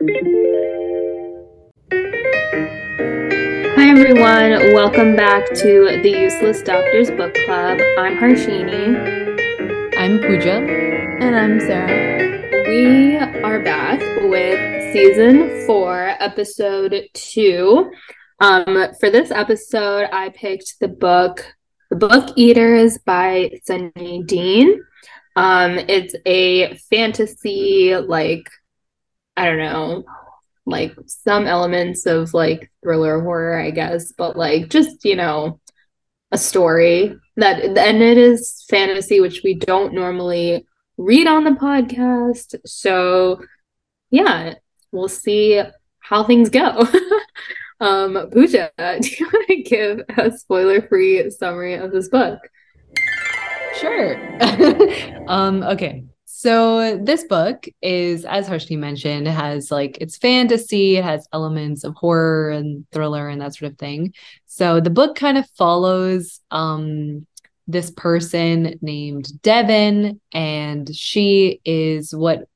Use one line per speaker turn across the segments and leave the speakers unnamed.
Hi everyone, welcome back to the Useless Doctors Book Club. I'm Harshini.
I'm Pooja.
And I'm Sarah.
We are back with season four, episode two. Um, for this episode, I picked the book The Book Eaters by Sunyi Dean. Um, it's a fantasy, like, I don't know, like some elements of like thriller horror, I guess, but like just, you know, a story that, and it is fantasy, which we don't normally read on the podcast. So, yeah, we'll see how things go. um, Pooja, do you want to give a spoiler free summary of this book?
Sure. um, okay. So this book is, as Harshni mentioned, has like it's fantasy, it has elements of horror and thriller and that sort of thing. So the book kind of follows um this person named Devon, and she is what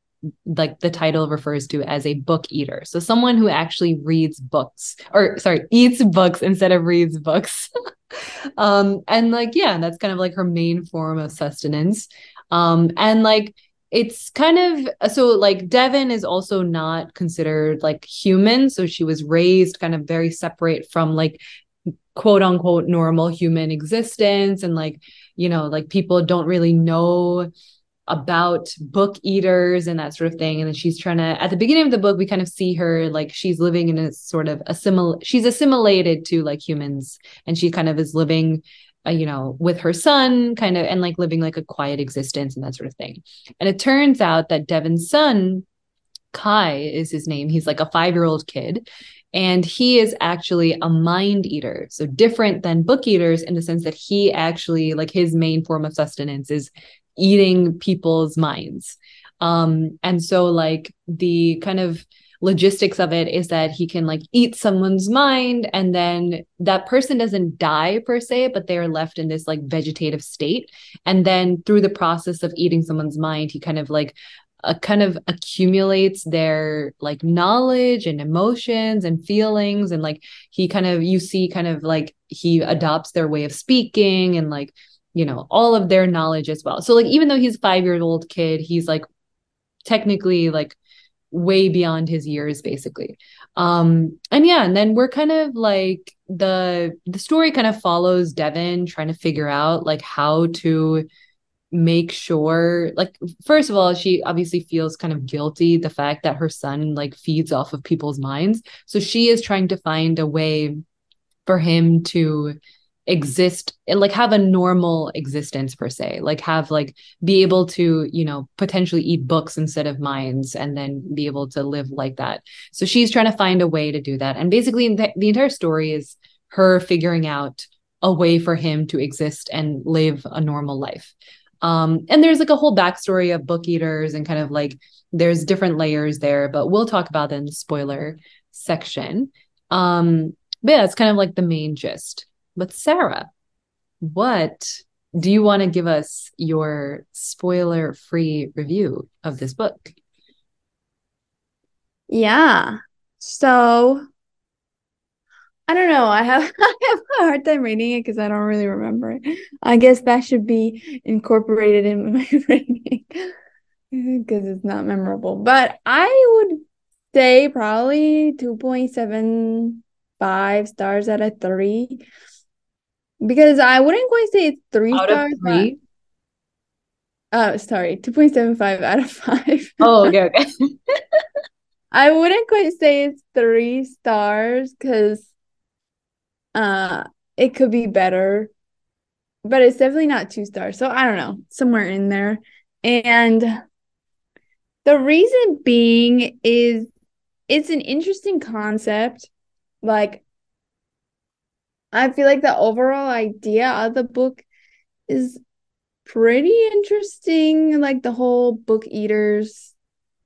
like the title refers to as a book eater. So someone who actually reads books or sorry, eats books instead of reads books. um and like yeah, that's kind of like her main form of sustenance. Um and like it's kind of so like Devon is also not considered like human. So she was raised kind of very separate from like quote unquote normal human existence. And like, you know, like people don't really know about book eaters and that sort of thing. And then she's trying to, at the beginning of the book, we kind of see her like she's living in a sort of assimil, she's assimilated to like humans and she kind of is living uh, you know, with her son, kind of, and like living like a quiet existence and that sort of thing. And it turns out that Devon's son, Kai is his name. He's like a five year old kid. And he is actually a mind eater. So different than book eaters in the sense that he actually, like, his main form of sustenance is eating people's minds. Um, and so, like, the kind of logistics of it is that he can like eat someone's mind and then that person doesn't die per se but they're left in this like vegetative state. And then through the process of eating someone's mind he kind of like uh, kind of accumulates their like knowledge and emotions and feelings. And like he kind of you see kind of like he adopts their way of speaking and like you know all of their knowledge as well. So like even though he's 5 year old kid he's like technically like way beyond his years basically. Um and yeah and then we're kind of like the the story kind of follows devon trying to figure out like how to make sure like first of all she obviously feels kind of guilty the fact that her son like feeds off of people's minds. So she is trying to find a way for him to exist like have a normal existence per se like have like be able to you know potentially eat books instead of minds and then be able to live like that. So she's trying to find a way to do that. And basically the, the entire story is her figuring out a way for him to exist and live a normal life. Um and there's like a whole backstory of book eaters and kind of like there's different layers there but we'll talk about that in the spoiler section. Um but yeah it's kind of like the main gist but Sarah, what do you want to give us your spoiler free review of this book?
Yeah. So I don't know. I have I have a hard time reading it because I don't really remember it. I guess that should be incorporated in my rating because it's not memorable. But I would say probably 2.75 stars out of 3 because I wouldn't quite say it's three out stars. Of three? Uh, sorry, 2.75 out of 5.
Oh, okay, okay.
I wouldn't quite say it's three stars because uh it could be better. But it's definitely not two stars. So I don't know, somewhere in there. And the reason being is it's an interesting concept. Like I feel like the overall idea of the book is pretty interesting. Like the whole book eaters,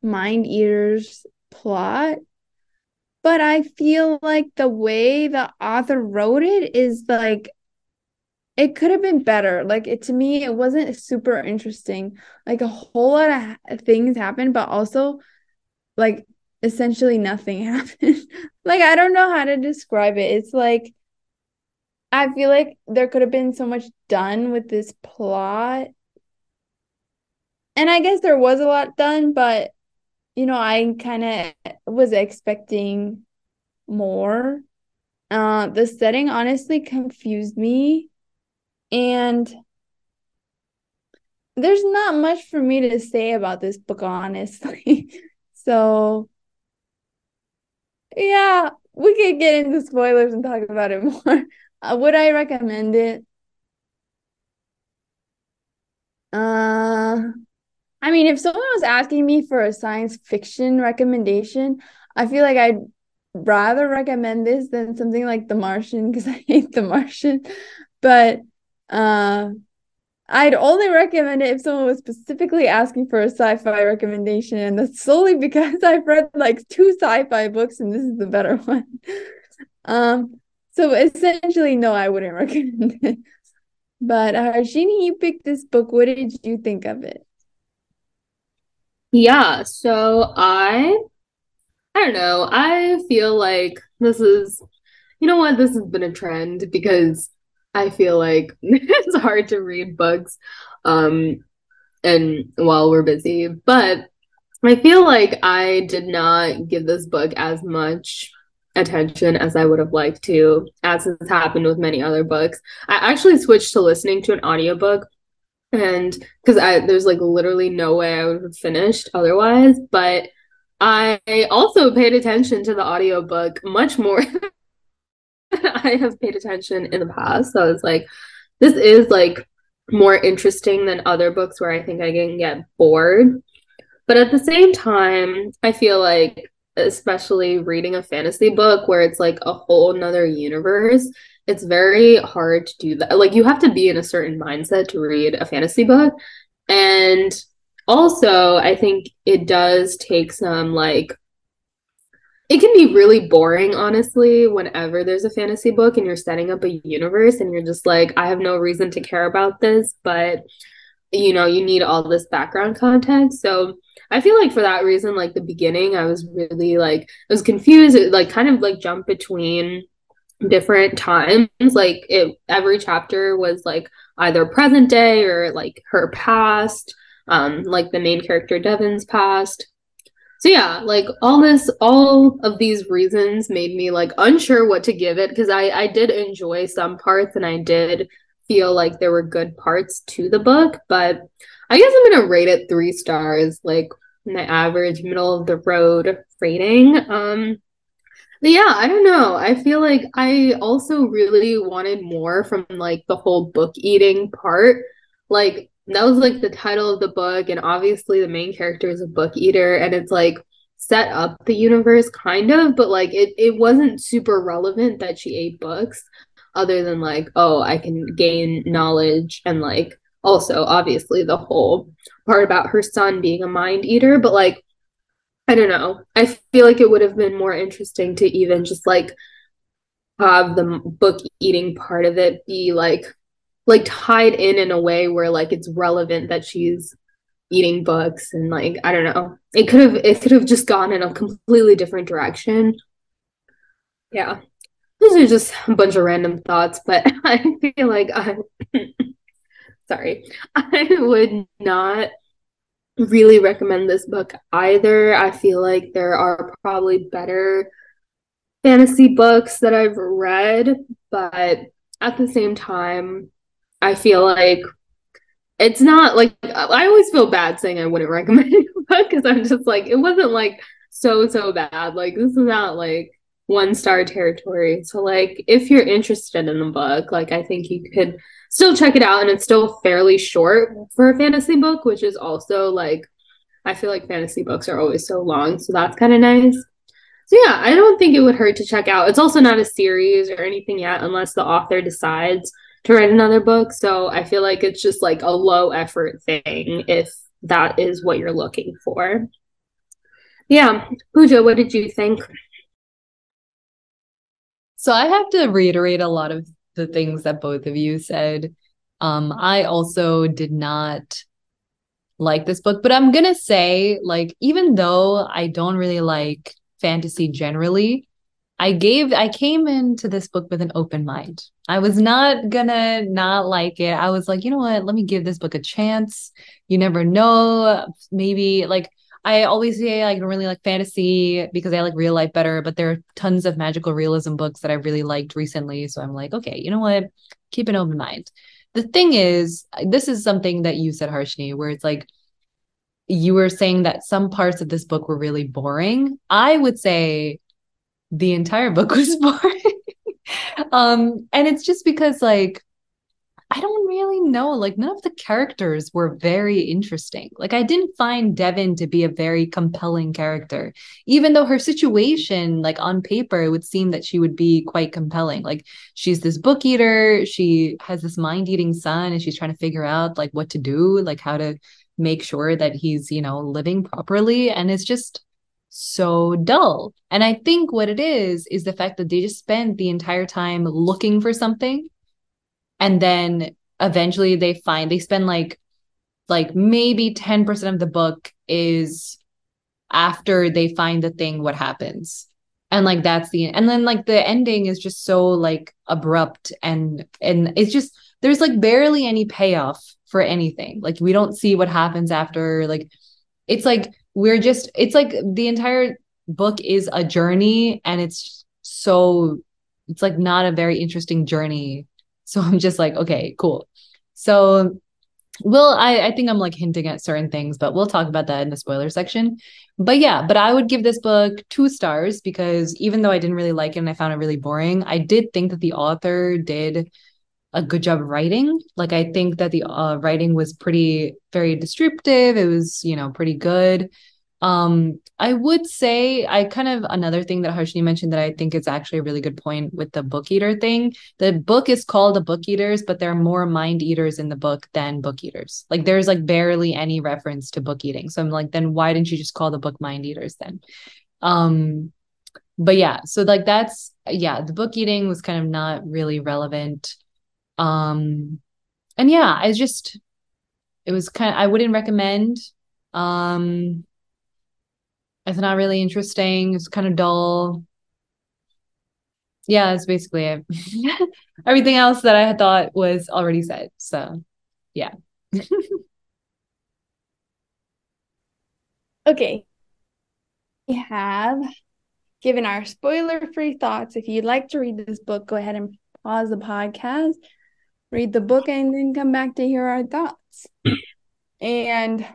mind eaters plot. But I feel like the way the author wrote it is like it could have been better. Like it to me, it wasn't super interesting. Like a whole lot of things happened, but also like essentially nothing happened. like I don't know how to describe it. It's like I feel like there could have been so much done with this plot. And I guess there was a lot done, but you know, I kind of was expecting more. Uh the setting honestly confused me and there's not much for me to say about this book honestly. so yeah, we could get into spoilers and talk about it more. Uh, would I recommend it? Uh, I mean, if someone was asking me for a science fiction recommendation, I feel like I'd rather recommend this than something like The Martian because I hate The Martian. But uh, I'd only recommend it if someone was specifically asking for a sci-fi recommendation, and that's solely because I've read like two sci-fi books, and this is the better one. Um, so essentially, no, I wouldn't recommend it. But uh, you picked this book. What did you think of it?
Yeah, so I, I don't know. I feel like this is, you know what, this has been a trend because I feel like it's hard to read books um and while we're busy, but I feel like I did not give this book as much attention as I would have liked to, as has happened with many other books. I actually switched to listening to an audiobook and because I there's like literally no way I would have finished otherwise, but I also paid attention to the audiobook much more I have paid attention in the past. So it's like, this is like more interesting than other books where I think I can get bored. But at the same time, I feel like, especially reading a fantasy book where it's like a whole nother universe, it's very hard to do that. Like, you have to be in a certain mindset to read a fantasy book. And also, I think it does take some like it can be really boring, honestly, whenever there's a fantasy book and you're setting up a universe and you're just like, I have no reason to care about this, but you know, you need all this background context. So I feel like for that reason, like the beginning, I was really like, I was confused, it, like kind of like jump between different times. Like it, every chapter was like either present day or like her past, um, like the main character Devon's past so yeah like all this all of these reasons made me like unsure what to give it because i i did enjoy some parts and i did feel like there were good parts to the book but i guess i'm gonna rate it three stars like my average middle of the road rating. Um yeah i don't know. I feel like i also really wanted more from like the whole book eating part. Like that was like the title of the book and obviously the main character is a book eater and it's like set up the universe kind of but like it, it wasn't super relevant that she ate books other than like oh i can gain knowledge and like also obviously the whole part about her son being a mind eater but like i don't know i feel like it would have been more interesting to even just like have the book eating part of it be like like tied in in a way where like it's relevant that she's eating books and like I don't know. It could have it could have just gone in a completely different direction. Yeah. Those are just a bunch of random thoughts, but I feel like I sorry. I would not really recommend this book either. I feel like there are probably better fantasy books that I've read, but at the same time, I feel like it's not like I always feel bad saying I wouldn't recommend a book because I'm just like it wasn't like so so bad. Like this is not like one star territory. So like if you're interested in the book, like I think you could still check it out and it's still fairly short for a fantasy book, which is also like I feel like fantasy books are always so long, so that's kind of nice. So yeah, I don't think it would hurt to check out. It's also not a series or anything yet unless the author decides to write another book. So I feel like it's just like a low effort thing if that is what you're looking for. Yeah. Pooja, what did you think?
So I have to reiterate a lot of the things that both of you said. Um, I also did not like this book. But I'm gonna say, like, even though I don't really like fantasy generally, I gave I came into this book with an open mind. I was not gonna not like it. I was like, you know what? Let me give this book a chance. You never know. Maybe like I always say I don't really like fantasy because I like real life better, but there are tons of magical realism books that I really liked recently. So I'm like, okay, you know what? Keep an open mind. The thing is, this is something that you said, Harshni, where it's like you were saying that some parts of this book were really boring. I would say the entire book was boring. um, and it's just because like I don't really know. Like, none of the characters were very interesting. Like, I didn't find Devon to be a very compelling character, even though her situation, like on paper, it would seem that she would be quite compelling. Like, she's this book eater, she has this mind eating son, and she's trying to figure out like what to do, like how to make sure that he's, you know, living properly. And it's just so dull. And I think what it is, is the fact that they just spent the entire time looking for something and then eventually they find they spend like like maybe 10% of the book is after they find the thing what happens. And like that's the and then like the ending is just so like abrupt and and it's just there's like barely any payoff for anything. Like we don't see what happens after like it's like we're just it's like the entire book is a journey and it's so it's like not a very interesting journey so I'm just like, okay, cool. So well, I, I think I'm like hinting at certain things, but we'll talk about that in the spoiler section. But yeah, but I would give this book two stars because even though I didn't really like it and I found it really boring, I did think that the author did a good job writing. Like I think that the uh, writing was pretty very descriptive. It was, you know, pretty good. Um, I would say I kind of another thing that Harshni mentioned that I think is actually a really good point with the book eater thing. The book is called The Book Eaters, but there are more mind eaters in the book than book eaters. Like there's like barely any reference to book eating. So I'm like, then why didn't you just call the book Mind Eaters then? Um, but yeah, so like that's yeah, the book eating was kind of not really relevant. Um, and yeah, I just it was kind of I wouldn't recommend. Um it's not really interesting. It's kind of dull. Yeah, that's basically it. Everything else that I had thought was already said. So, yeah.
okay. We have given our spoiler free thoughts. If you'd like to read this book, go ahead and pause the podcast, read the book, and then come back to hear our thoughts. and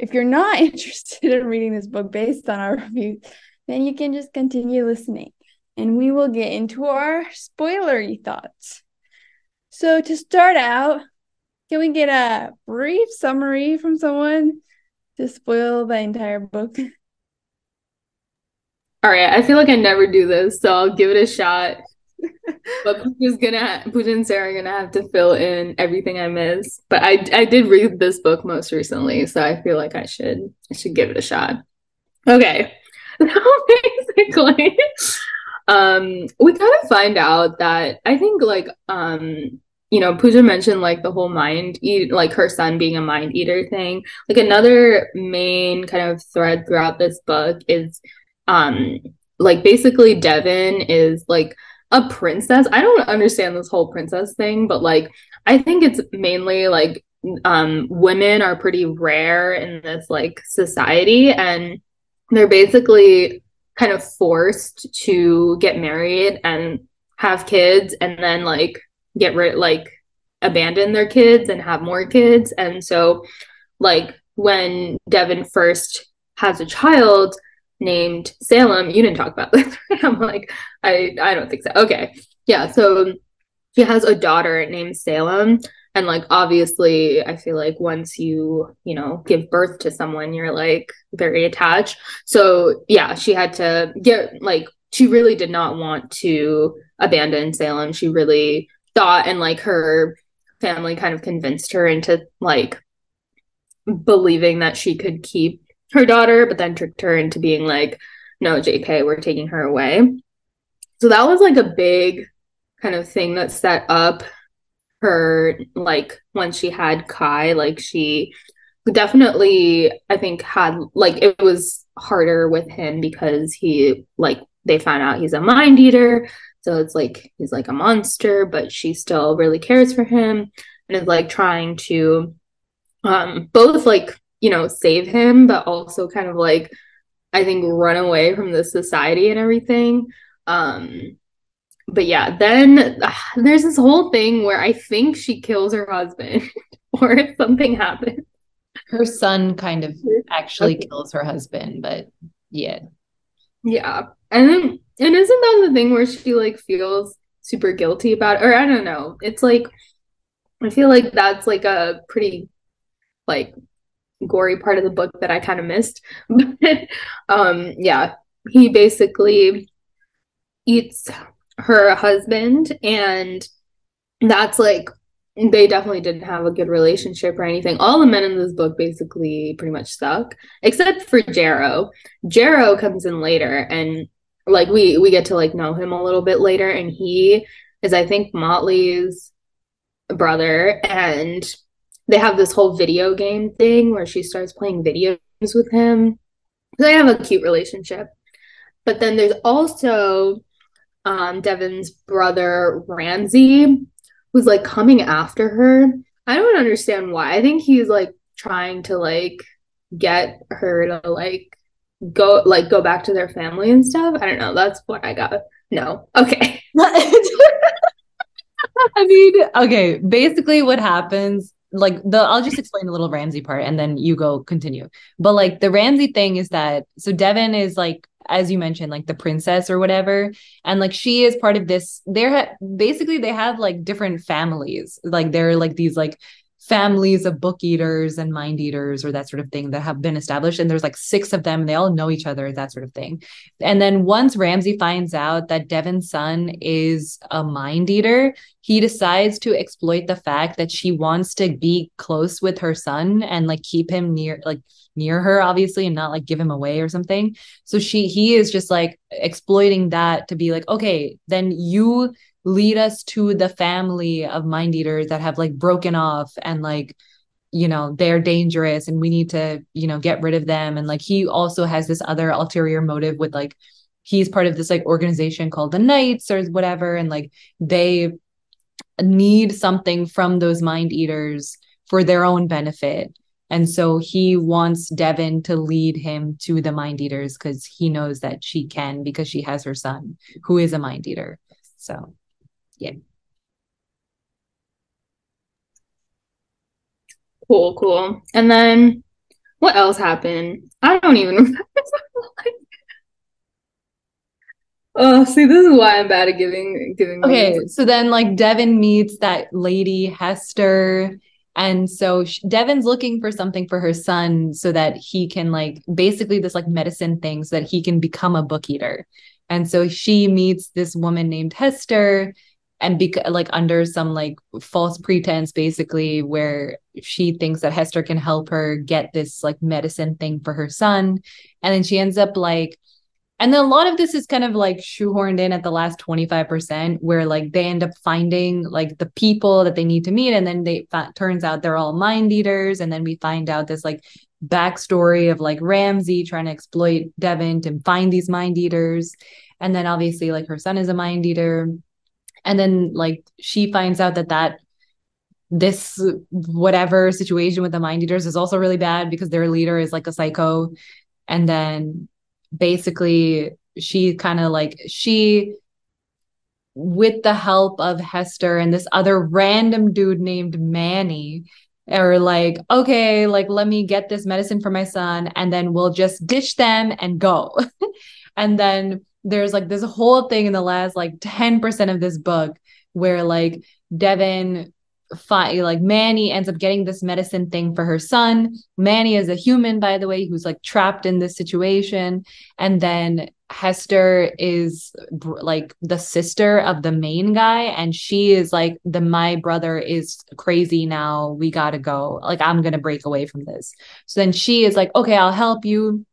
if you're not interested in reading this book based on our review, then you can just continue listening and we will get into our spoilery thoughts. So, to start out, can we get a brief summary from someone to spoil the entire book?
All right, I feel like I never do this, so I'll give it a shot but Pooja's gonna Pooja and Sarah are gonna have to fill in everything I miss. But I I did read this book most recently, so I feel like I should I should give it a shot. Okay. So basically, um, we kind of find out that I think like um you know, Pooja mentioned like the whole mind eat like her son being a mind eater thing. Like another main kind of thread throughout this book is um like basically Devon is like a princess. I don't understand this whole princess thing, but like I think it's mainly like um women are pretty rare in this like society and they're basically kind of forced to get married and have kids and then like get rid like abandon their kids and have more kids and so like when Devon first has a child named Salem. You didn't talk about this. I'm like, I I don't think so. Okay. Yeah, so she has a daughter named Salem and like obviously I feel like once you, you know, give birth to someone you're like very attached. So, yeah, she had to get like she really did not want to abandon Salem. She really thought and like her family kind of convinced her into like believing that she could keep her daughter, but then tricked her into being like, no, JK, we're taking her away. So that was like a big kind of thing that set up her like when she had Kai, like she definitely I think had like it was harder with him because he like they found out he's a mind eater. So it's like he's like a monster, but she still really cares for him and is like trying to um both like, you know, save him, but also kind of like I think run away from the society and everything. Um but yeah, then uh, there's this whole thing where I think she kills her husband or if something happens.
Her son kind of actually okay. kills her husband, but yeah.
Yeah. And then and isn't that the thing where she like feels super guilty about it? Or I don't know. It's like I feel like that's like a pretty like gory part of the book that I kind of missed. But um yeah, he basically eats her husband and that's like they definitely didn't have a good relationship or anything. All the men in this book basically pretty much suck, except for Jarrow. Jarrow comes in later, and like we we get to like know him a little bit later, and he is I think Motley's brother, and they have this whole video game thing where she starts playing video games with him. They have a cute relationship, but then there's also um, Devon's brother Ramsey, who's like coming after her. I don't understand why. I think he's like trying to like get her to like go like go back to their family and stuff. I don't know. That's what I got. No. Okay.
I mean, okay, basically what happens like the I'll just explain the little Ramsey part and then you go continue. But like the Ramsey thing is that so Devon is like as you mentioned like the princess or whatever and like she is part of this they're ha- basically they have like different families like they're like these like families of book eaters and mind eaters or that sort of thing that have been established and there's like six of them and they all know each other that sort of thing. And then once Ramsey finds out that devon's son is a mind eater he decides to exploit the fact that she wants to be close with her son and like keep him near like near her obviously and not like give him away or something. So she he is just like exploiting that to be like okay then you lead us to the family of mind eaters that have like broken off and like you know they're dangerous and we need to you know get rid of them. And like he also has this other ulterior motive with like he's part of this like organization called the knights or whatever. And like they need something from those mind eaters for their own benefit. And so he wants Devon to lead him to the mind eaters because he knows that she can because she has her son who is a mind eater. So yeah.
Cool, cool. And then what else happened? I don't even remember. Oh, see, this is why I'm bad at giving giving.
Okay, names. so then like Devon meets that lady Hester, and so she, Devon's looking for something for her son so that he can like basically this like medicine thing so that he can become a book eater. And so she meets this woman named Hester, and be like under some like false pretense basically where she thinks that Hester can help her get this like medicine thing for her son. And then she ends up like and then a lot of this is kind of like shoehorned in at the last 25% where like they end up finding like the people that they need to meet and then they turns out they're all mind eaters. And then we find out this like backstory of like ramsey trying to exploit Devon and find these mind eaters. And then obviously like her son is a mind eater and then like she finds out that that this whatever situation with the mind eaters is also really bad because their leader is like a psycho and then basically she kind of like she with the help of Hester and this other random dude named Manny are like, okay, like let me get this medicine for my son and then we'll just ditch them and go. and then there's like this whole thing in the last like 10% of this book where like Devon fi- like Manny ends up getting this medicine thing for her son. Manny is a human, by the way, who's like trapped in this situation. And then Hester is like the sister of the main guy, and she is like the my brother is crazy now. We gotta go. Like I'm gonna break away from this. So then she is like, okay, I'll help you.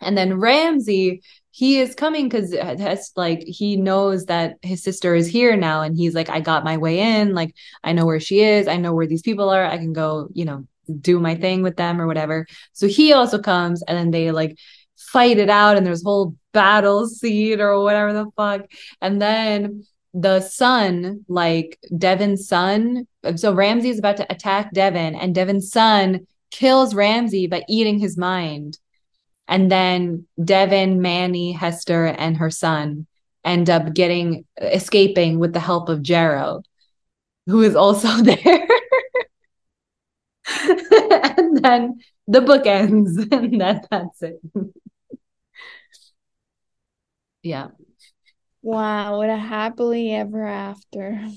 And then Ramsey he is coming because like he knows that his sister is here now and he's like i got my way in like i know where she is i know where these people are i can go you know do my thing with them or whatever. So he also comes and then they like fight it out and there's whole battle scene or whatever the fuck. And then the son, like Devon's son, so ramsey is about to attack Devon, and Devon's son kills ramsey by eating his mind. And then Devon, Manny, Hester, and her son end up getting escaping with the help of Jarrow, who is also there. and then the book ends, and that, that's it. yeah.
Wow, what a happily ever after.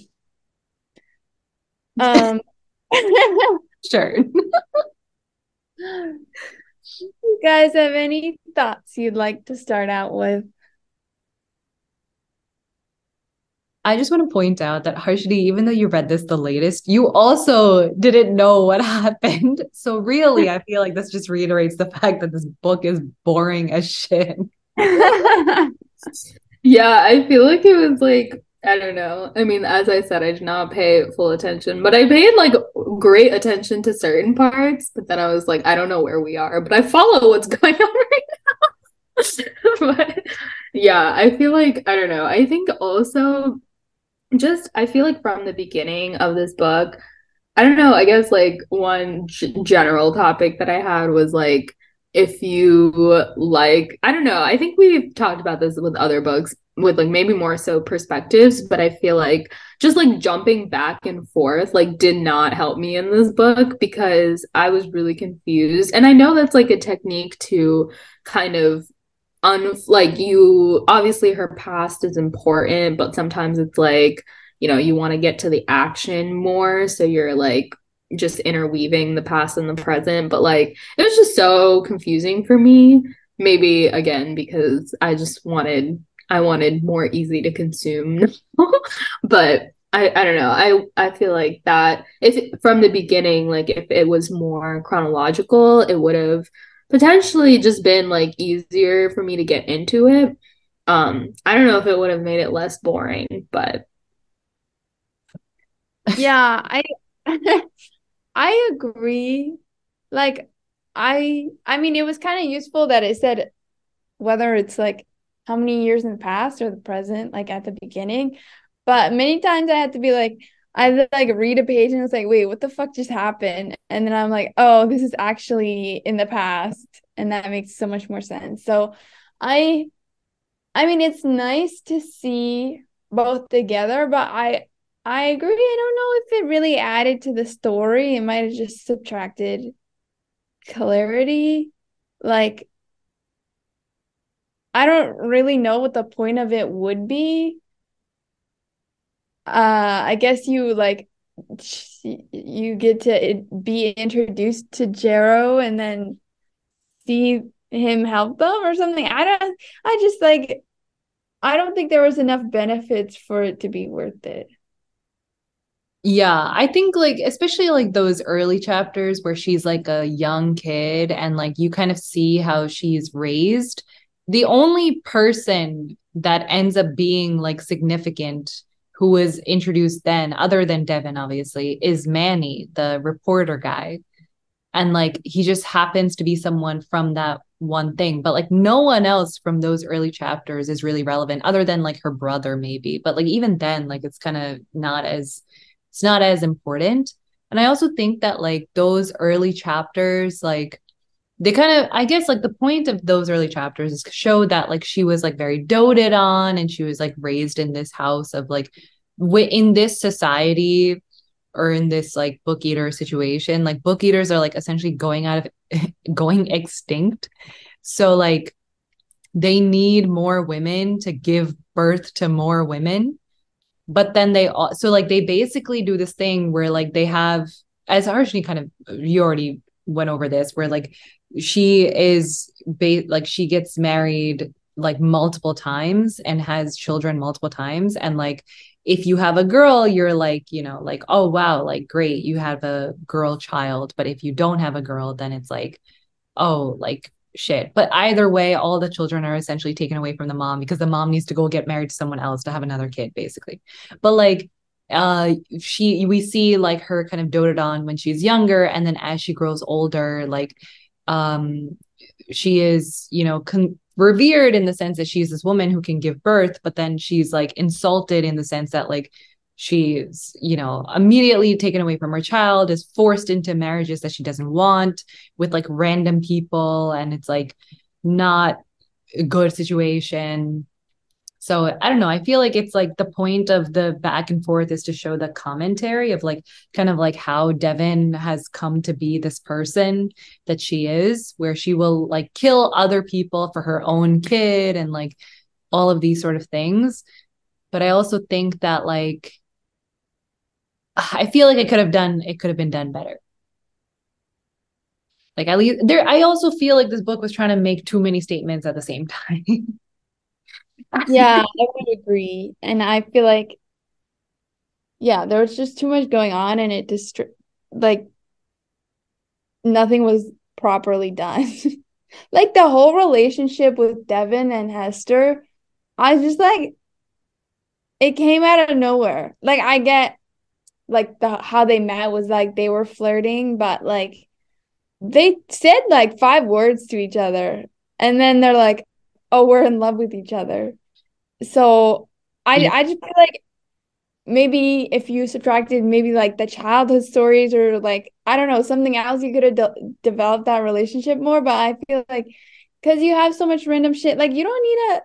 Um
sure.
You guys have any thoughts you'd like to start out with?
I just want to point out that Harshni, even though you read this the latest, you also didn't know what happened. So really, I feel like this just reiterates the fact that this book is boring as shit.
yeah, I feel like it was like I don't know. I mean, as I said, I did not pay full attention, but I paid like great attention to certain parts. But then I was like, I don't know where we are, but I follow what's going on right now. but yeah, I feel like I don't know. I think also just I feel like from the beginning of this book, I don't know, I guess like one g- general topic that I had was like if you like I don't know, I think we've talked about this with other books with like maybe more so perspectives, but I feel like just like jumping back and forth like did not help me in this book because I was really confused. And I know that's like a technique to kind of un like you obviously her past is important but sometimes it's like you know you want to get to the action more. So you're like just interweaving the past and the present. But like it was just so confusing for me. Maybe again because i just wanted i wanted more easy to consume but I, I don't know i i feel like that if from the beginning like if it was more chronological it would have potentially just been like easier for me to get into it. Um, I don't know if it would have made it less boring, but
yeah, I I agree. Like I I mean it was kind of useful that it said whether it's like how many years in the past or the present, like at the beginning. But many times I had to be like, I like read a page and it's like, wait, what the fuck just happened? And then I'm like, oh, this is actually in the past. And that makes so much more sense. So I I mean it's nice to see both together, but I I agree. I don't know if it really added to the story. It might have just subtracted clarity. Like I don't really know what the point of it would be uh i guess you like you get to be introduced to Jarrow and then see him help them or something. I don't I just like I don't think there was enough benefits for it to be worth it.
Yeah, I think like especially like those early chapters where she's like a young kid and like you kind of see how she's raised. The only person that ends up being like significant who was introduced then, other than Devon, obviously, is Manny, the reporter guy. And like he just happens to be someone from that one thing. But like no one else from those early chapters is really relevant, other than like her brother, maybe. But like even then, like it's kind of not as it's not as important. And I also think that like those early chapters, like they kind of i guess like the point of those early chapters is show that like she was like very doted on and she was like raised in this house of like in this society or in this like book eater situation like book eaters are like essentially going out of going extinct. So like they need more women to give birth to more women. But then they all so like they basically do this thing where like they have as Harshni kind of you already went over this where like she is ba- like she gets married like multiple times and has children multiple times. And like if you have a girl you're like you know like oh wow like great you have a girl child. But if you don't have a girl then it's like oh like shit. But either way all the children are essentially taken away from the mom because the mom needs to go get married to someone else to have another kid basically. But like uh she we see like her kind of doted on when she's younger and then as she grows older like um she is you know con- revered in the sense that she's this woman who can give birth but then she's like insulted in the sense that like she's you know immediately taken away from her child is forced into marriages that she doesn't want with like random people and it's like not a good situation so I don't know. I feel like it's like the point of the back and forth is to show the commentary of like kind of like how Devon has come to be this person that she is, where she will like kill other people for her own kid and like all of these sort of things. But I also think that like I feel like it could have done it could have been done better. Like at least there I also feel like this book was trying to make too many statements at the same time.
Yeah, I would agree. And I feel like, yeah, there was just too much going on and it just like nothing was properly done. like the whole relationship with Devon and Hester, I was just like, it came out of nowhere. Like I get like the how they met was like they were flirting, but like they said like five words to each other and then they're like oh we're in love with each other so I yeah. I just feel like maybe if you subtracted maybe like the childhood stories or like I don't know something else you could have de- developed that relationship more but I feel like cuz you have so much random shit like you don't need a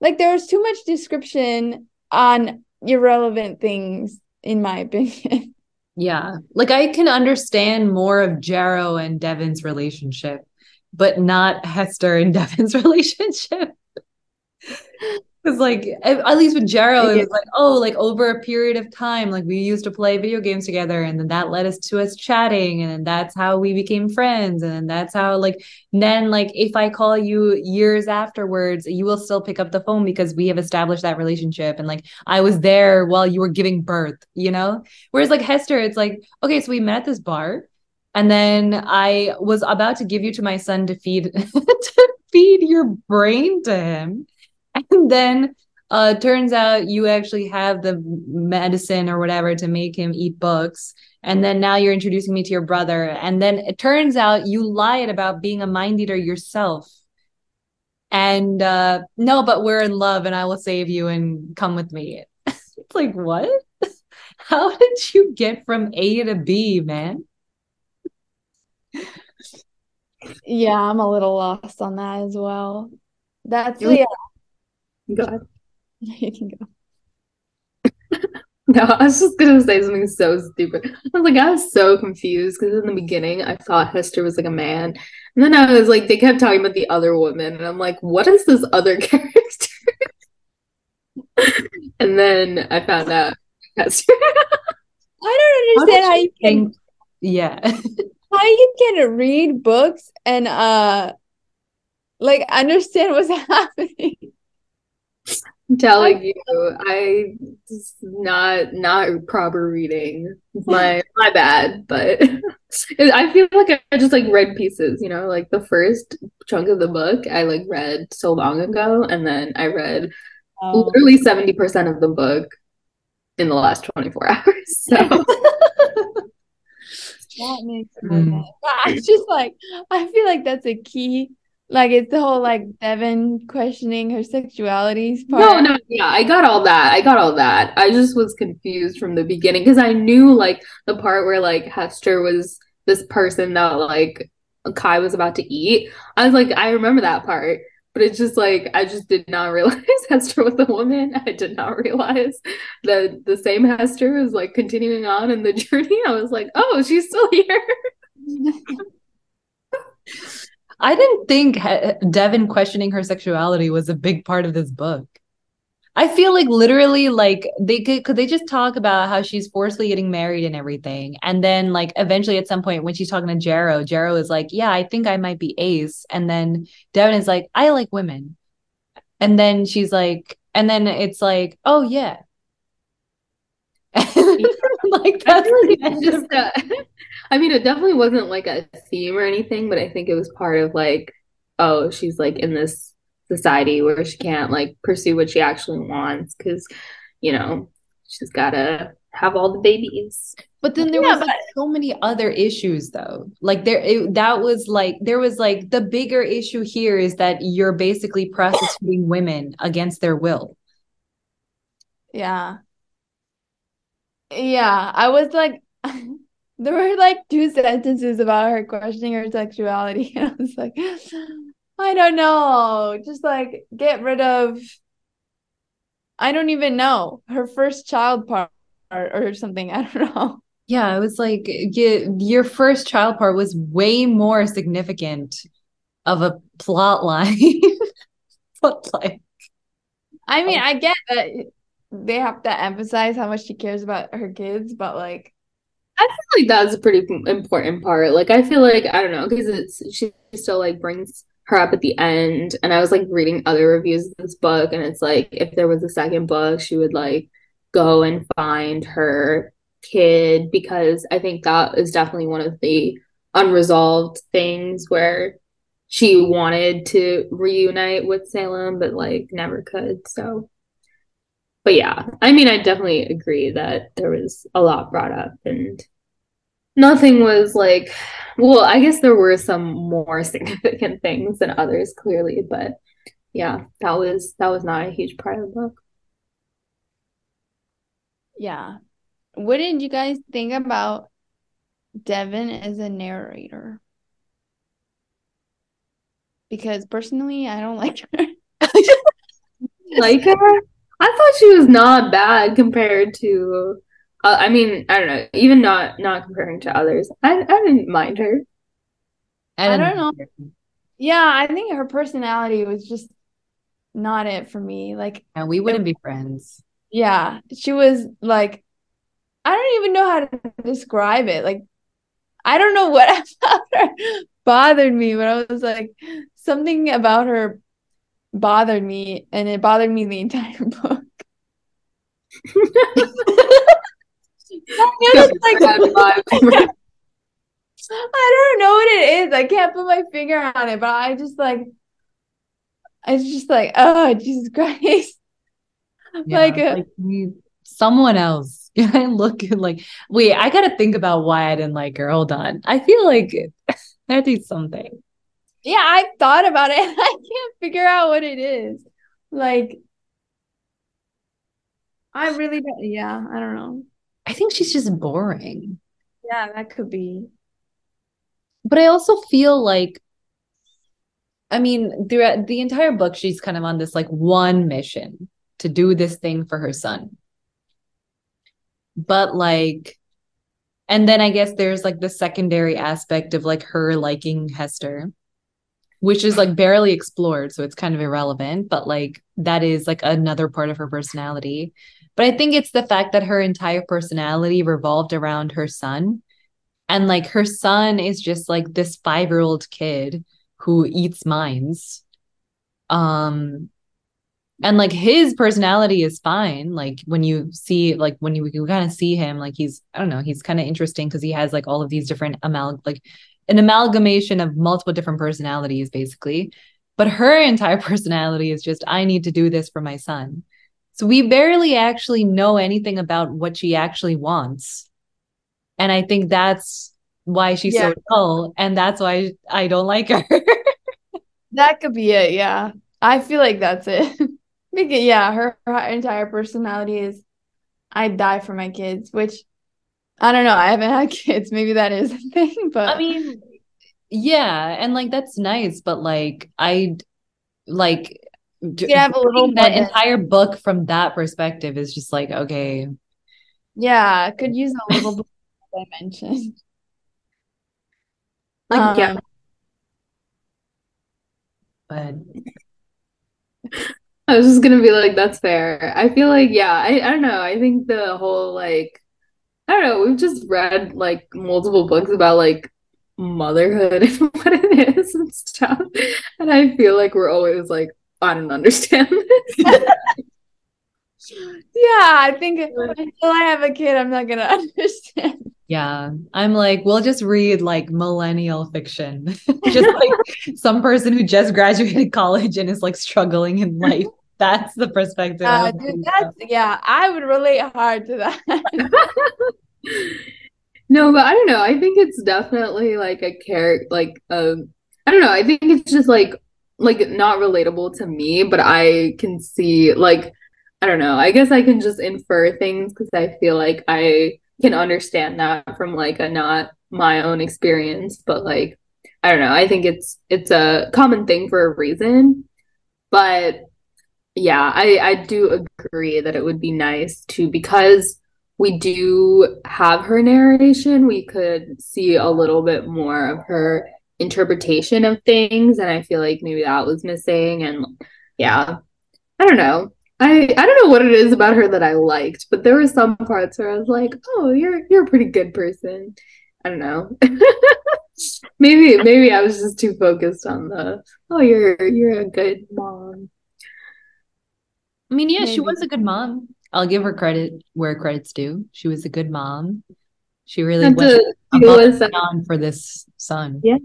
like there was too much description on irrelevant things in my opinion.
Yeah. Like I can understand more of Jarrow and Devon's relationship, but not Hester and Devon's relationship. Because like at least with Jarrow, it was like, oh, like over a period of time, like we used to play video games together, and then that led us to us chatting, and then that's how we became friends, and then that's how like then like if I call you years afterwards, you will still pick up the phone because we have established that relationship, and like I was there while you were giving birth, you know. Whereas like Hester, it's like okay, so we met at this bar, and then I was about to give you to my son to feed to feed your brain to him. And then uh turns out you actually have the medicine or whatever to make him eat books. And then now you're introducing me to your brother. And then it turns out you lied about being a mind eater yourself. And uh no but we're in love and i will save you and come with me. It's like what? How did you get from a to b man
yeah i'm a little lost on that as well that's yeah
Go ahead. You can go. no, I was just gonna say something so stupid. I was like, I was so confused because in the beginning I thought Hester was like a man, and then I was like, they kept talking about the other woman, and I'm like, what is this other character? and then I found out Hester.
I don't understand how, how you can.
Yeah.
How you can read books and uh, like understand what's happening.
I'm telling you, I not not proper reading. My my bad, but I feel like I just like read pieces, you know, like the first chunk of the book I like read so long ago, and then I read oh. literally seventy percent of the book in the last twenty four hours. So that
makes mm. I just like I feel like that's a key like it's the whole like Devon questioning her sexuality
part. No, no, yeah, I got all that. I got all that. I just was confused from the beginning because I knew like the part where like Hester was this person that like Kai was about to eat. I was like, I remember that part. But it's just like I just did not realize Hester was a woman. I did not realize that the same Hester was like continuing on in the journey. I was like, oh, she's still here.
I didn't think Devon questioning her sexuality was a big part of this book. I feel like literally like they could could they just talk about how she's forcefully getting married and everything. And then like eventually at some point when she's talking to Jarrow, Jarrow is like, Yeah, I think I might be ace. And then Devon is like, I like women. And then she's like, and then it's like, oh yeah.
like that's like just uh, I mean, it definitely wasn't like a theme or anything, but I think it was part of like, oh, she's like in this society where she can't like pursue what she actually wants because, you know, she's gotta have all the babies.
But then there
Yeah,
was like, so many other issues though. Like there it, that was like there was like the bigger issue here is that you're basically prostituting women against their will.
Yeah. Yeah, I was like, there were like two sentences about her questioning her sexuality. And I was like, I don't know. Just like get rid of, I don't even know, her first child part or something. I don't know.
Yeah, it was like you, your first child part was way more significant of a plot line. but like
I mean, oh. I get that they have to emphasize how much she cares about her kids, but like,
I feel like that's a pretty important part. Like, I feel like I don't know because it's she still like brings her up at the end, and I was like reading other reviews of this book, and it's like if there was a second book, she would like go and find her kid because I think that is definitely one of the unresolved things where she wanted to reunite with Salem, but like never could. So but yeah, I mean, I definitely agree that there was a lot brought up and nothing was like, well, I guess there were some more significant things than others, clearly, but yeah, that was that was not a huge part of the book.
yeah. What did you guys think about Devon as a narrator? Because personally, I don't like her.
Like her, I thought she was not bad compared to. Uh, I mean, I don't know, even not not comparing to others. I I didn't mind her.
I don't know. Yeah, I think her personality was just not it for me. Like,
And we wouldn't be friends.
yeah, she was like, I don't even know how to describe it. Like, I don't know what bothered me, but I was like, something about her bothered me, and it bothered me the entire book. I like, I don't know what it is. I can't put my finger on it, but I just like, it's just like, oh, Jesus Christ.
Yeah,
like, uh,
like someone else. I look like wait, I gotta think about why I didn't like her. Hold on. I feel like I do something.
Yeah, I thought about it. I can't figure out what it is. Like, I really don't. Yeah, I don't know.
I think she's just boring.
Yeah, that could be.
But I also feel like I mean, throughout the entire book, she's kind of on this like one mission to do this thing for her son. But like, and then I guess there's like the secondary aspect of like her liking Hester, which is like barely explored. So it's kind of irrelevant, but like that is like another part of her personality. But I think it's the fact that her entire personality revolved around her son. And like her son is just like this five year old kid who eats minds. Um, and like his personality is fine. Like when you see, like when you, you kind of see him, like he's, I don't know, he's kind of interesting because he has like all of these different amal, like an amalgamation of multiple different personalities, basically. But her entire personality is just, I need to do this for my son. So we barely actually know anything about what she actually wants. And I think that's why she's
Yeah.
so dull. And that's why I don't like her.
That could be it. Yeah, I feel like that's it. Because yeah, her, her entire personality is, I die for my kids. Which, I don't know. I haven't had kids. Maybe that is a thing. But
I mean, yeah, and like that's nice, but like I like d-
you have a little
reading that
more-
entire book from that perspective is just like okay,
yeah, could use a little bit of dimension.
Like, yeah.
Um,
but
I was just gonna be like, that's fair. I feel like, yeah, I, I don't know. I think the whole like, I don't know, we've just read like multiple books about like motherhood and what it is and stuff. And I feel like we're always like, I don't understand this.
Yeah, I think until I have a kid, I'm not gonna understand.
yeah, I'm like, we'll just read like millennial fiction, just like some person who just graduated college and is like struggling in life. That's the perspective.
Uh, dude, that's yeah, I would relate hard to that.
no, but I don't know. I think it's definitely like a character, like um, I don't know. I think it's just like like not relatable to me, but I can see like I don't know. I guess I can just infer things because I feel like I can understand that from like a not my own experience, but like I don't know. I think it's it's a common thing for a reason. But yeah, I I do agree that it would be nice to because we do have her narration, we could see a little bit more of her interpretation of things and I feel like maybe that was missing and yeah. I don't know. I I don't know what it is about her that I liked, but there were some parts where I was like, "Oh, you're you're a pretty good person." I don't know. maybe maybe I was just too focused on the, "Oh, you're you're a good mom."
I mean, yeah, maybe. she was a good mom. I'll give her credit where credit's due. She was a good mom. She really went to, on for this son.
Yeah,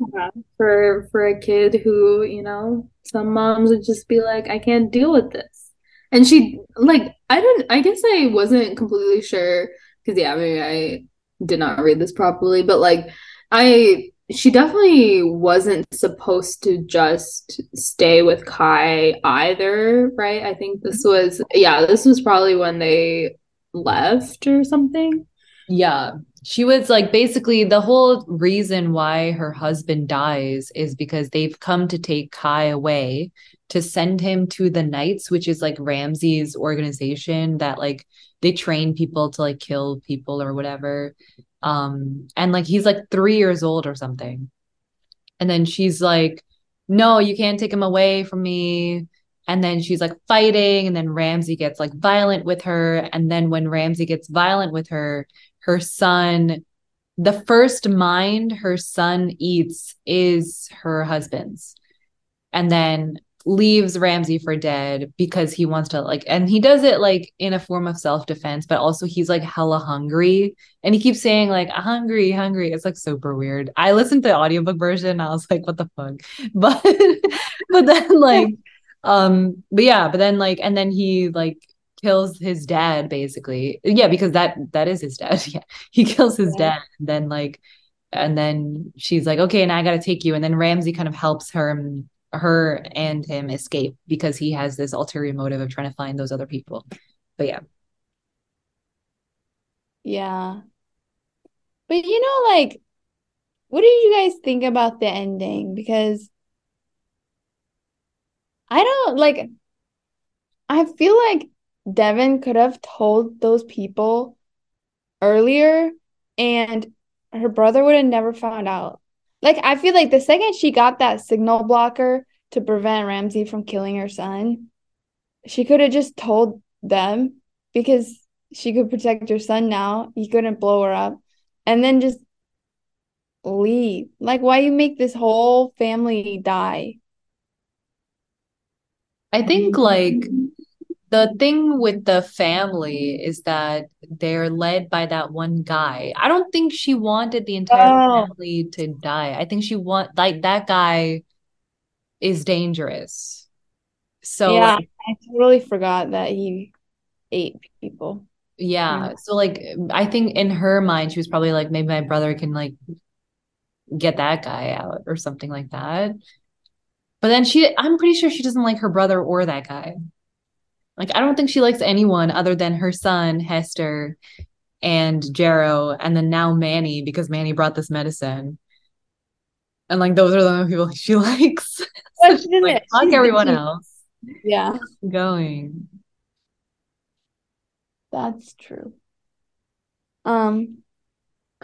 for for a kid who you know, some moms would just be like, "I can't deal with this." And she like I didn't I guess I wasn't completely sure because yeah, maybe I did not read this properly, but like I she definitely wasn't supposed to just stay with Cai either, right? I think this was yeah, this was probably when they left or something.
Yeah. She was like basically the whole reason why her husband dies is because they've come to take Cai away to send him to the Knights, which is like Ramsey's organization that like they train people to like kill people or whatever. Um, and like he's like three years old or something. And then she's like, No, you can't take him away from me. And then she's like fighting, and then Ramsey gets like violent with her. And then when Ramsey gets violent with her, her son, the first mind her son eats is her husband's. And then leaves Ramsey for dead because he wants to like and he does it like in a form of self-defense but also he's like hella hungry. And he keeps saying like hungry hungry. It's like super weird. I listened to the audiobook version I was like what the fuck? But but then like um but yeah but then like and then he like kills his dad basically yeah because that that is his dad yeah he kills his yeah. dad and then like and then she's like okay and I got to take you and then Ramsey kind of helps her um, her and him escape because he has this ulterior motive of trying to find those other people. But yeah.
Yeah. But you know, like, what did you guys think about the ending? Because I don't like, I feel like Devon could have told those people earlier and her brother would have never found out. Like I feel like the second she got that signal blocker to prevent Ramsey from killing her son, she could have just told them because she could protect her son now. He couldn't blow her up. And then just leave. Like why you make this whole family die?
I think like the thing with the family is that they're led by that one guy. I don't think she wanted the entire oh. family to die. I think she want like that guy is dangerous. So
yeah, I totally forgot that he ate people.
Yeah. yeah. So like I think in her mind she was probably like maybe my brother can like get that guy out or something like that. But then she I'm pretty sure she doesn't like her brother or that guy. Like I don't think she likes anyone other than her son Hester and Jarrow, and then now Manny because Manny brought this medicine. And like those are the only people she likes. so she like fuck everyone else.
Yeah.
Going.
That's true. Um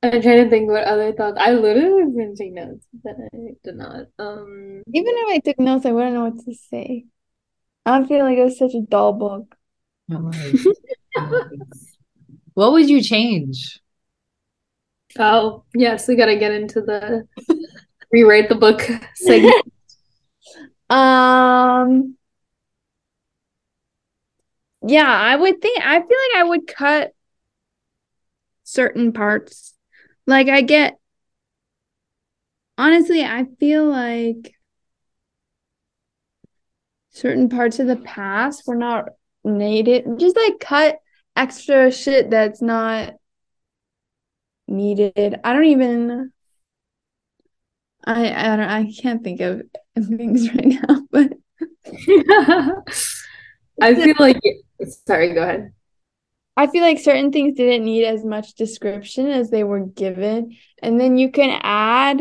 I'm trying to think what other thoughts. I literally was going to take notes, but I did not. Um,
even if I took notes, I wouldn't know what to say. I feel like it was such a dull book.
what would you change?
Oh, yes, we got to get into the rewrite the book segment.
um, yeah, I would think, I feel like I would cut certain parts. Like, I get, honestly, I feel like certain parts of the past were not needed. Just like cut extra shit that's not needed. I don't even I I don't I can't think of things right now, but
I feel like sorry, go ahead.
I feel like certain things didn't need as much description as they were given. And then you can add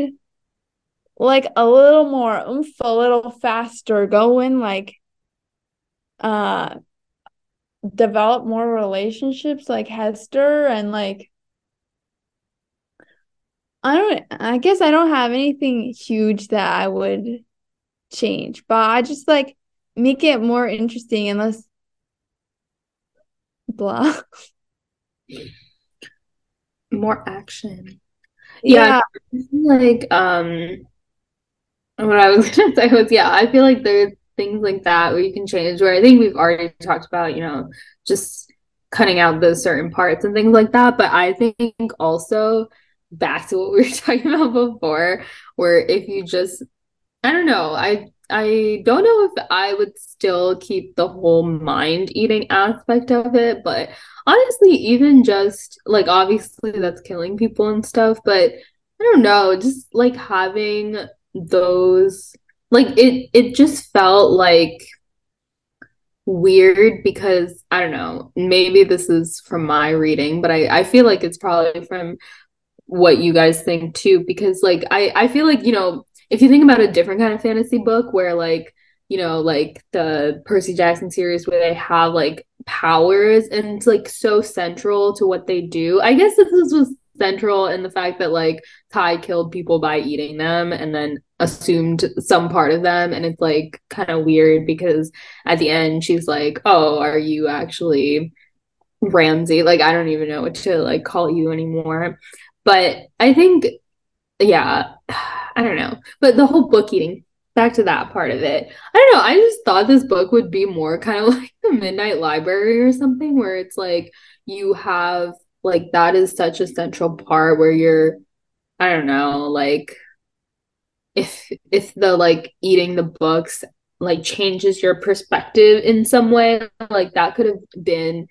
like a little more oomph, a little faster going, like uh develop more relationships like Hester and like I don't I guess I don't have anything huge that I would change, but I just like make it more interesting and less blah.
More action. Yeah. yeah. like um what I was gonna say was yeah, I feel like there's things like that where you can change where I think we've already talked about, you know, just cutting out those certain parts and things like that. But I think also back to what we were talking about before, where if you just I don't know, I I don't know if I would still keep the whole mind eating aspect of it, but honestly, even just like obviously that's killing people and stuff, but I don't know, just like having those like it it just felt like weird because I don't know, maybe this is from my reading, but I I feel like it's probably from what you guys think too because like I I feel like, you know, if you think about a different kind of fantasy book where like you know like the percy jackson series where they have like powers and it's like so central to what they do i guess this was central in the fact that like Cai killed people by eating them and then assumed some part of them and it's like kind of weird because at the end she's like oh are you actually Ramsey? like i don't even know what to like call you anymore but i think yeah I don't know. But the whole book eating, back to that part of it. I don't know. I just thought this book would be more kind of like the Midnight Library or something where it's like you have like that is such a central part where you're I don't know, like if if the like eating the books like changes your perspective in some way, like that could have been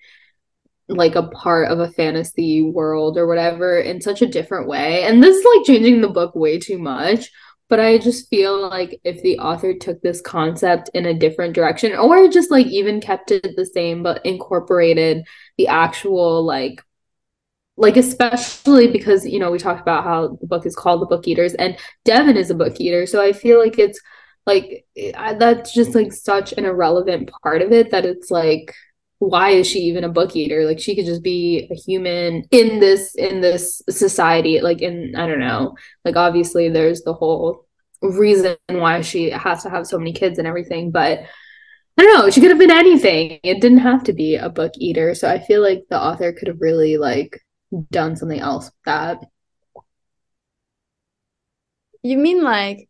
like a part of a fantasy world or whatever in such a different way. And this is like changing the book way too much. But I just feel like if the author took this concept in a different direction or just like even kept it the same but incorporated the actual like like especially because you know we talked about how the book is called the book eaters and devon is a book eater. So i feel like it's like that's just like such an irrelevant part of it that it's like why is she even a book eater? Like she could just be a human in this in this society like in i don't know. Like obviously there's the whole reason why she has to have so many kids and everything but i don't know. She could have been anything. It didn't have to be a book eater. So i feel like the author could have really like done something else with that
you mean like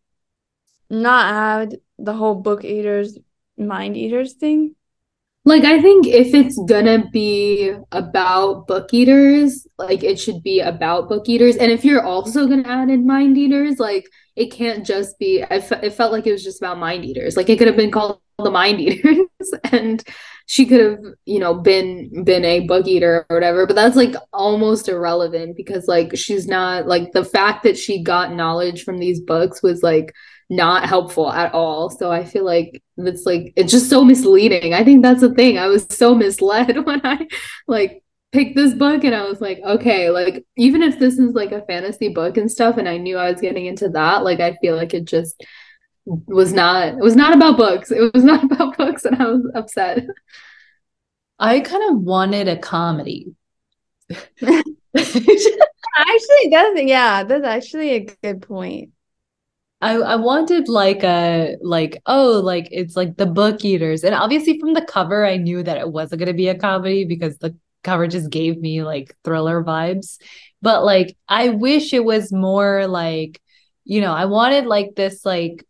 not add the whole book eaters mind eaters thing
like I think if it's gonna be about book eaters, like it should be about book eaters. And if you're also gonna add in mind eaters, like it can't just be. I fe- it felt like it was just about mind eaters. Like it could have been called the mind eaters, and she could have, you know, been been a bug eater or whatever. But that's like almost irrelevant because like she's not like the fact that she got knowledge from these books was like not helpful at all. So I feel like it's like it's just so misleading. I think that's the thing. I was so misled when I like picked this book and I was like, okay, like even if this is like a fantasy book and stuff and I knew I was getting into that, like I feel like it just was not it was not about books. It was not about books and I was upset.
I kind of wanted a comedy.
actually that's yeah, that's actually a good point.
I, I wanted like a like oh like it's like the book eaters and obviously from the cover I knew that it wasn't going to be a comedy because the cover just gave me like thriller vibes but like I wish it was more like you know I wanted like this like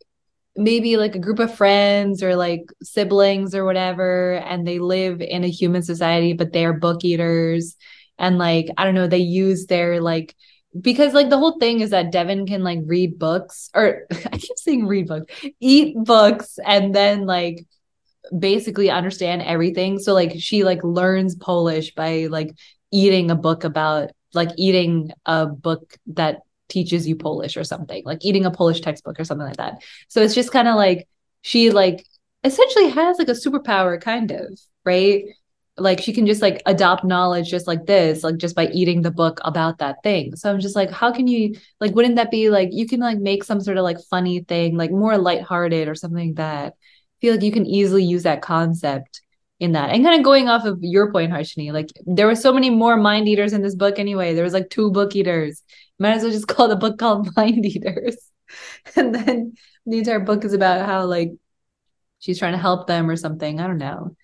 maybe like a group of friends or like siblings or whatever and they live in a human society but they're book eaters and like I don't know they use their like because like the whole thing is that Devon can like read books or I keep saying read books, eat books, and then like basically understand everything. So like she like learns Polish by like eating a book about like eating a book that teaches you Polish or something, like eating a Polish textbook or something like that. So it's just kind of like she like essentially has like a superpower kind of, right? Like she can just like adopt knowledge just like this, like just by eating the book about that thing. So I'm just like, how can you like wouldn't that be like you can like make some sort of like funny thing, like more lighthearted or something like that. I feel like you can easily use that concept in that. And kind of going off of your point, Harshini, like there were so many more mind eaters in this book anyway. There was like two book eaters. Might as well just call the book called Mind Eaters. and then the entire book is about how like she's trying to help them or something. I don't know.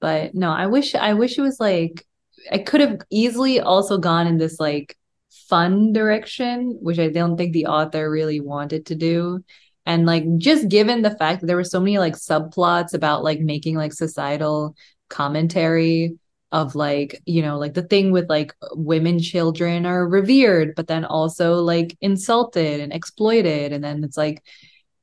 But no, I wish I wish it was like I could have easily also gone in this like fun direction, which I don't think the author really wanted to do. And like just given the fact that there were so many like subplots about like making like societal commentary of like you know like the thing with like women children are revered but then also like insulted and exploited. And then it's like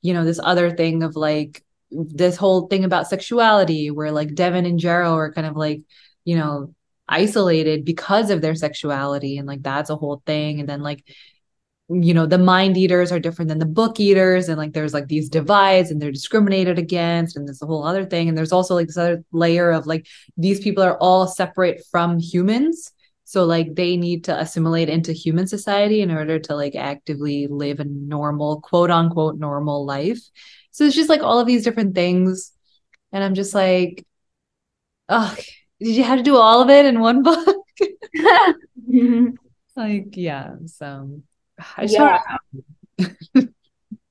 you know this other thing of like this whole thing about sexuality where like Devon and Jarrow are kind of like you know isolated because of their sexuality. And like that's a whole thing. And then like you know the mind eaters are different than the book eaters and like there's like these divides and they're discriminated against and there's a whole other thing and there's also like this other layer of like these people are all separate from humans so like they need to assimilate into human society in order to like actively live a normal quote unquote normal life. So it's just like all of these different things and i'm just like oh did you have to do all of it in one book? Like yeah so I
yeah.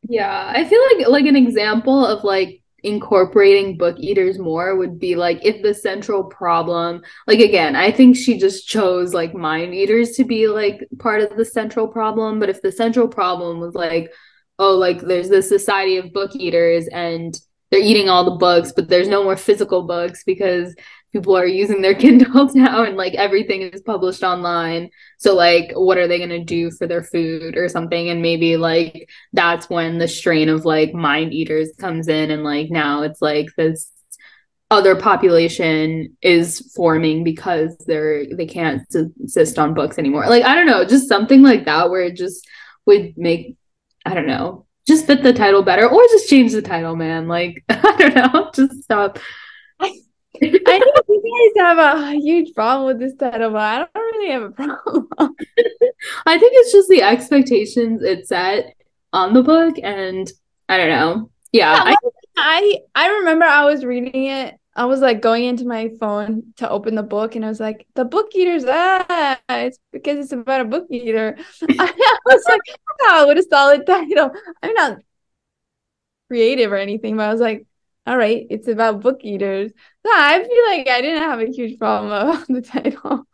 yeah, I feel like like an example of like incorporating book eaters more would be like if the central problem like again i think she just chose like mind eaters to be like part of the central problem but if the central problem was like oh like there's this society of book eaters and they're eating all the books but there's no more physical books because people are using their Kindles now and like everything is published online. So like what are they going to do for their food or something and maybe like that's when the strain of like mind eaters comes in and like now it's like this other population is forming because they're they can't subsist on books anymore. Like I don't know, just something like that where it just would make I don't know, just fit the title better or just change the title, man. Like I don't know, just stop
I know you guys have a huge problem with this title, but I don't really have a problem.
I think it's just the expectations it set on the book, and I don't know. Yeah, yeah
I, I I remember I was reading it. I was like going into my phone to open the book, and I was like, "The book eater's ah, it's because it's about a book eater." I was like, "Oh, what a solid title!" I'm not creative or anything, but I was like, all right, it's about book eaters. No, I feel like I didn't have a huge problem about the title.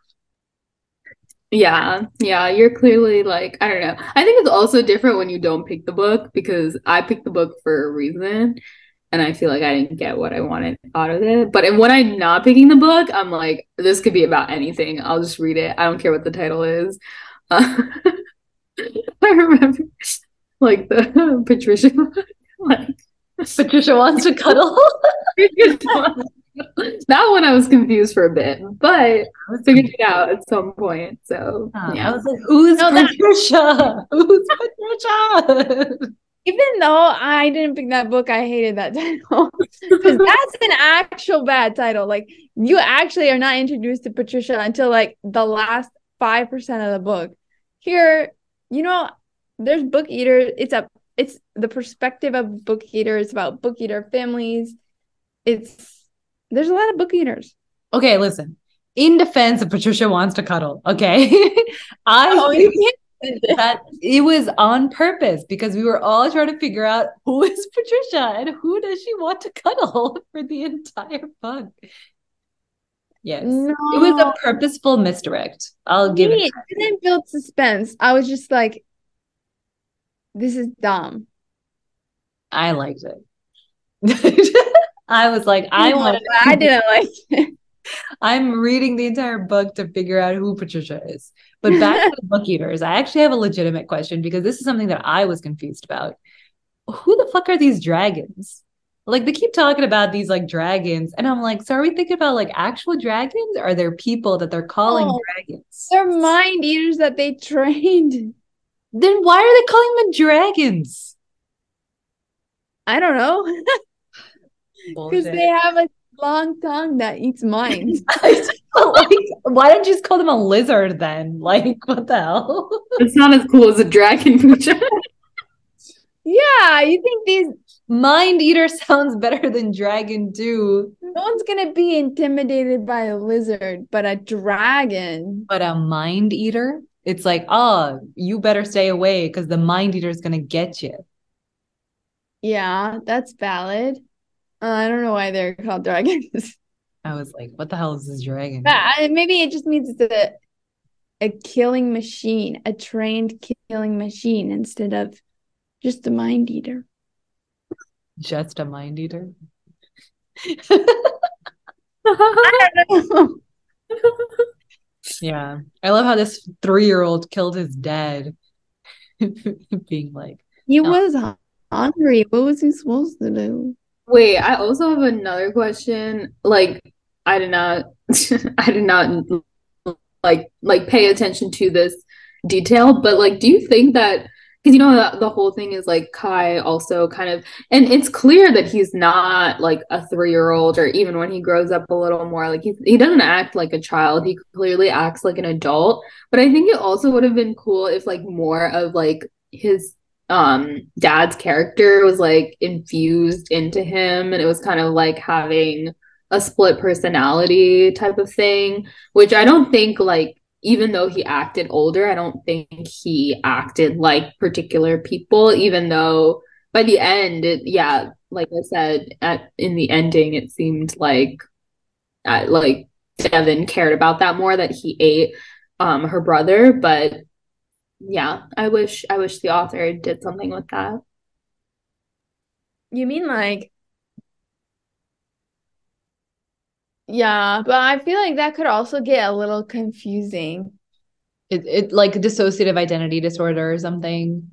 Yeah, yeah, you're clearly like, I don't know. I think it's also different when you don't pick the book because I picked the book for a reason and I feel like I didn't get what I wanted out of it. But when I'm not picking the book, I'm like, this could be about anything. I'll just read it. I don't care what the title is. Uh, I remember like the Patricia like
Patricia wants to cuddle.
that one I was confused for a bit, but I figured it out at some point. So oh, yeah,
I was like, "Who's no, Patricia? Who's Patricia?"
Even though I didn't pick that book, I hated that title because that's an actual bad title. Like you actually are not introduced to Patricia until like the last five percent of the book. Here, you know, there's book eaters. It's a it's the perspective of book eaters about book eater families. It's there's a lot of book eaters.
Okay, listen. In defense of Patricia wants to cuddle, okay? I oh, that it was on purpose because we were all trying to figure out who is Patricia and who does she want to cuddle for the entire book. Yes. No. It was a purposeful misdirect. I'll give it.
It didn't build suspense. I was just like, this is dumb.
I liked it. I was like, I want.
I didn't like it.
I'm reading the entire book to figure out who Patricia is. But back to the book eaters, I actually have a legitimate question because this is something that I was confused about. Who the fuck are these dragons? like they keep talking about these like dragons, and I'm like, so are we thinking about like actual dragons? Or are there people that they're calling
Oh.
dragons?
They're mind eaters that they trained.
Then why are they calling them dragons?
I don't know. Because they have a long tongue that eats minds.
like, why don't you just call them a lizard then? Like, what the hell?
It's not as cool as a dragon, Pooja.
yeah, you think these
Mind eater sounds better than dragon do.
no one's gonna be intimidated by a lizard, but a dragon.
But a mind eater, it's like, oh, you better stay away because the mind eater is gonna get you.
Yeah, that's valid. Uh, I don't know why they're called dragons.
I was like, what the hell is this dragon?
But maybe it just means it's a a killing machine, a trained killing machine instead of just a mind eater.
Just a mind eater. Yeah. I love how this three year old killed his dad. Being like,
he
No.
was hungry. What was he supposed to do?
Wait, I also have another question. Like, I did not, I did not like like pay attention to this detail, but like, do you think that because you know the, the whole thing is like Cai also kind of, and it's clear that he's not like a three-year-old, or even when he grows up a little more, like he he doesn't act like a child. He clearly acts like an adult. But I think it also would have been cool if like more of like his um dad's character was like infused into him and it was kind of like having a split personality type of thing which i don't think like even though he acted older i don't think he acted like particular people even though by the end it yeah like i said at in the ending it seemed like uh, like devon cared about that more that he ate um her brother but yeah i wish i wish the author did something with that.
You mean like Yeah, but I feel like that could also get a little confusing.
it, it like dissociative identity disorder or something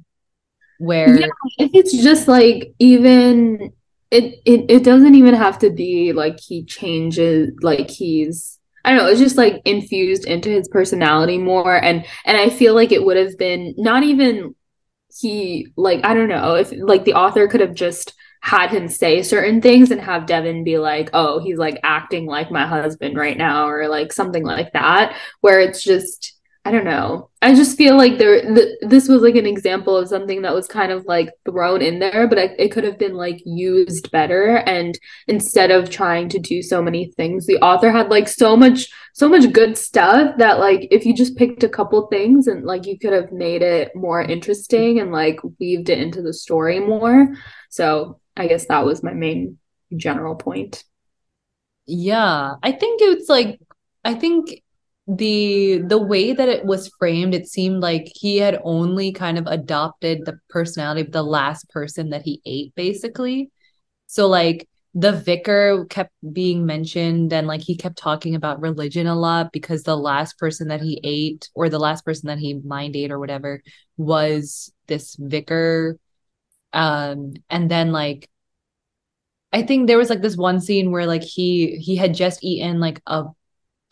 where
Yeah, if it's just like even it, it it doesn't even have to be like he changes like he's I don't know, it's just like infused into his personality more and and I feel like it would have been not even he like I don't know if like the author could have just had him say certain things and have Devon be like, "Oh, he's like acting like my husband right now," or like something like that, where it's just I don't know. I just feel like there th this was like an example of something that was kind of like thrown in there, but I, it could have been like used better. And instead of trying to do so many things, the author had like so much so much good stuff that like if you just picked a couple things and like you could have made it more interesting and like weaved it into the story more. So I guess that was my main general point.
Yeah, I think it's like I think the the way that it was framed, it seemed like he had only kind of adopted the personality of the last person that he ate, basically. So like the vicar kept being mentioned and like he kept talking about religion a lot because the last person that he ate or the last person that he mind ate or whatever was this vicar. Um, and then like I think there was like this one scene where like he he had just eaten like a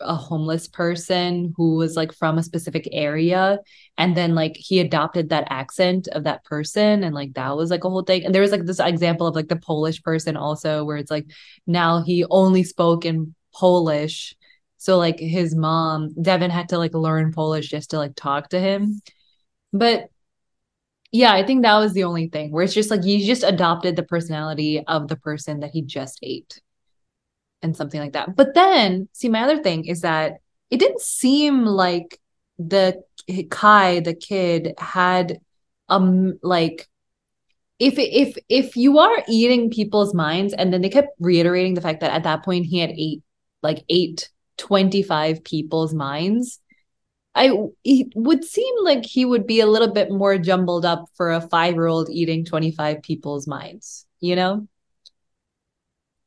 a homeless person who was like from a specific area. And then like he adopted that accent of that person. And like that was like a whole thing. And there was like this example of like the Polish person also where it's like now he only spoke in Polish. So like his mom Devon had to like learn Polish just to like talk to him. But yeah, I think that was the only thing where it's just like you just adopted the personality of the person that he just ate and something like that. But then, see, my other thing is that it didn't seem like the Cai, the kid, had um like if if if you are eating people's minds, and then they kept reiterating the fact that at that point he had ate like ate 25 people's minds. I it would seem like he would be a little bit more jumbled up for a five-year-old eating 25 people's minds, you know?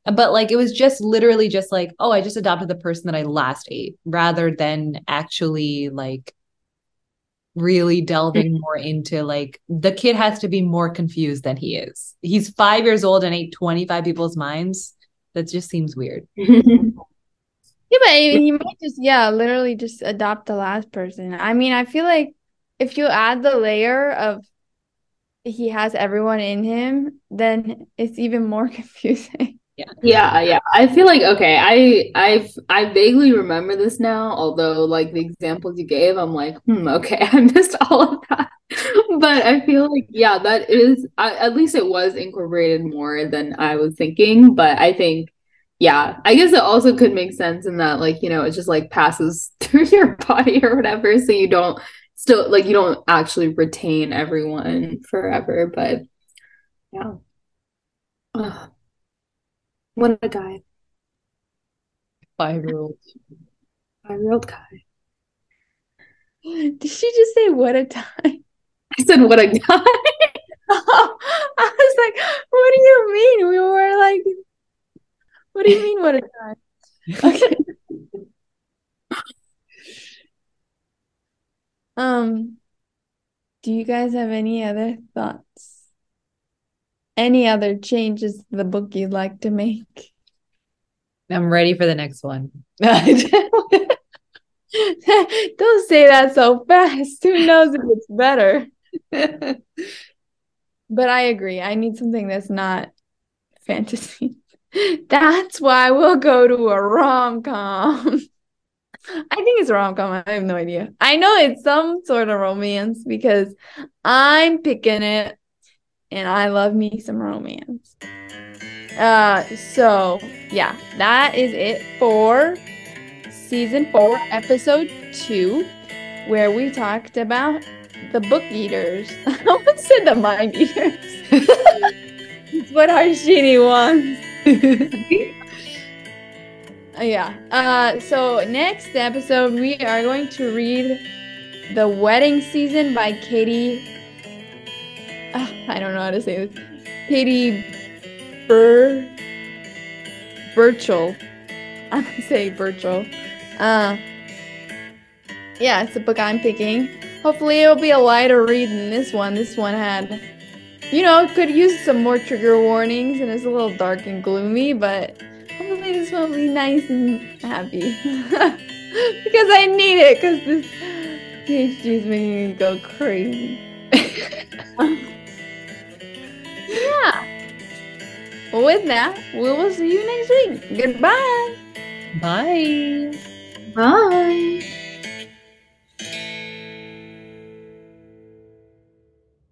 But like it was just literally just like, oh, I just adopted the person that I last ate rather than actually like really delving mm-hmm. more into like the kid has to be more confused than he is. He's five years old and ate 25 people's minds. That just seems weird.
Yeah, but you might just, yeah, literally just adopt the last person. I mean, I feel like if you add the layer of he has everyone in him, then it's even more confusing.
Yeah.
Yeah, yeah. I feel like okay, I I've I vaguely remember this now, although like the examples you gave, I'm like, hmm, okay, I missed all of that. But I feel like yeah, that is I, at least it was incorporated more than I was thinking, but I think yeah, I guess it also could make sense in that like, you know, it just like passes through your body or whatever, so you don't still like you don't actually retain everyone forever, but yeah. Ugh. What a guy.
Five year old.
Five year old guy.
Did she just say what a time?
I said, what a guy.
I was like, what do you mean? We were like, what do you mean, what a time? Okay. Um, do you guys have any other thoughts? Any other changes to the book you'd like to make?
I'm ready for the next one.
Don't say that so fast. Who knows if it's better? But I agree. I need something that's not fantasy. That's why we'll go to a rom com. I think it's a rom com. I have no idea. I know it's some sort of romance because I'm picking it and I love me some romance. Uh so yeah, that is it for season four, episode two, where we talked about the book eaters. I almost said the mind eaters. it's what Harshini wants. Yeah. Uh, so next episode we are going to read The Wedding Season by Katy. Uh, I don't know how to say this. Katy Bur Birchall. I'm gonna say Birchall. Uh, yeah, it's a book I'm picking. Hopefully it'll be a lighter read than this one. This one had, you know, could use some more trigger warnings and it's a little dark and gloomy, but hopefully this one will be nice and happy. because I need it, because this PhD is making me go crazy. yeah. Well, with that, we will see you next week. Goodbye.
Bye.
Bye.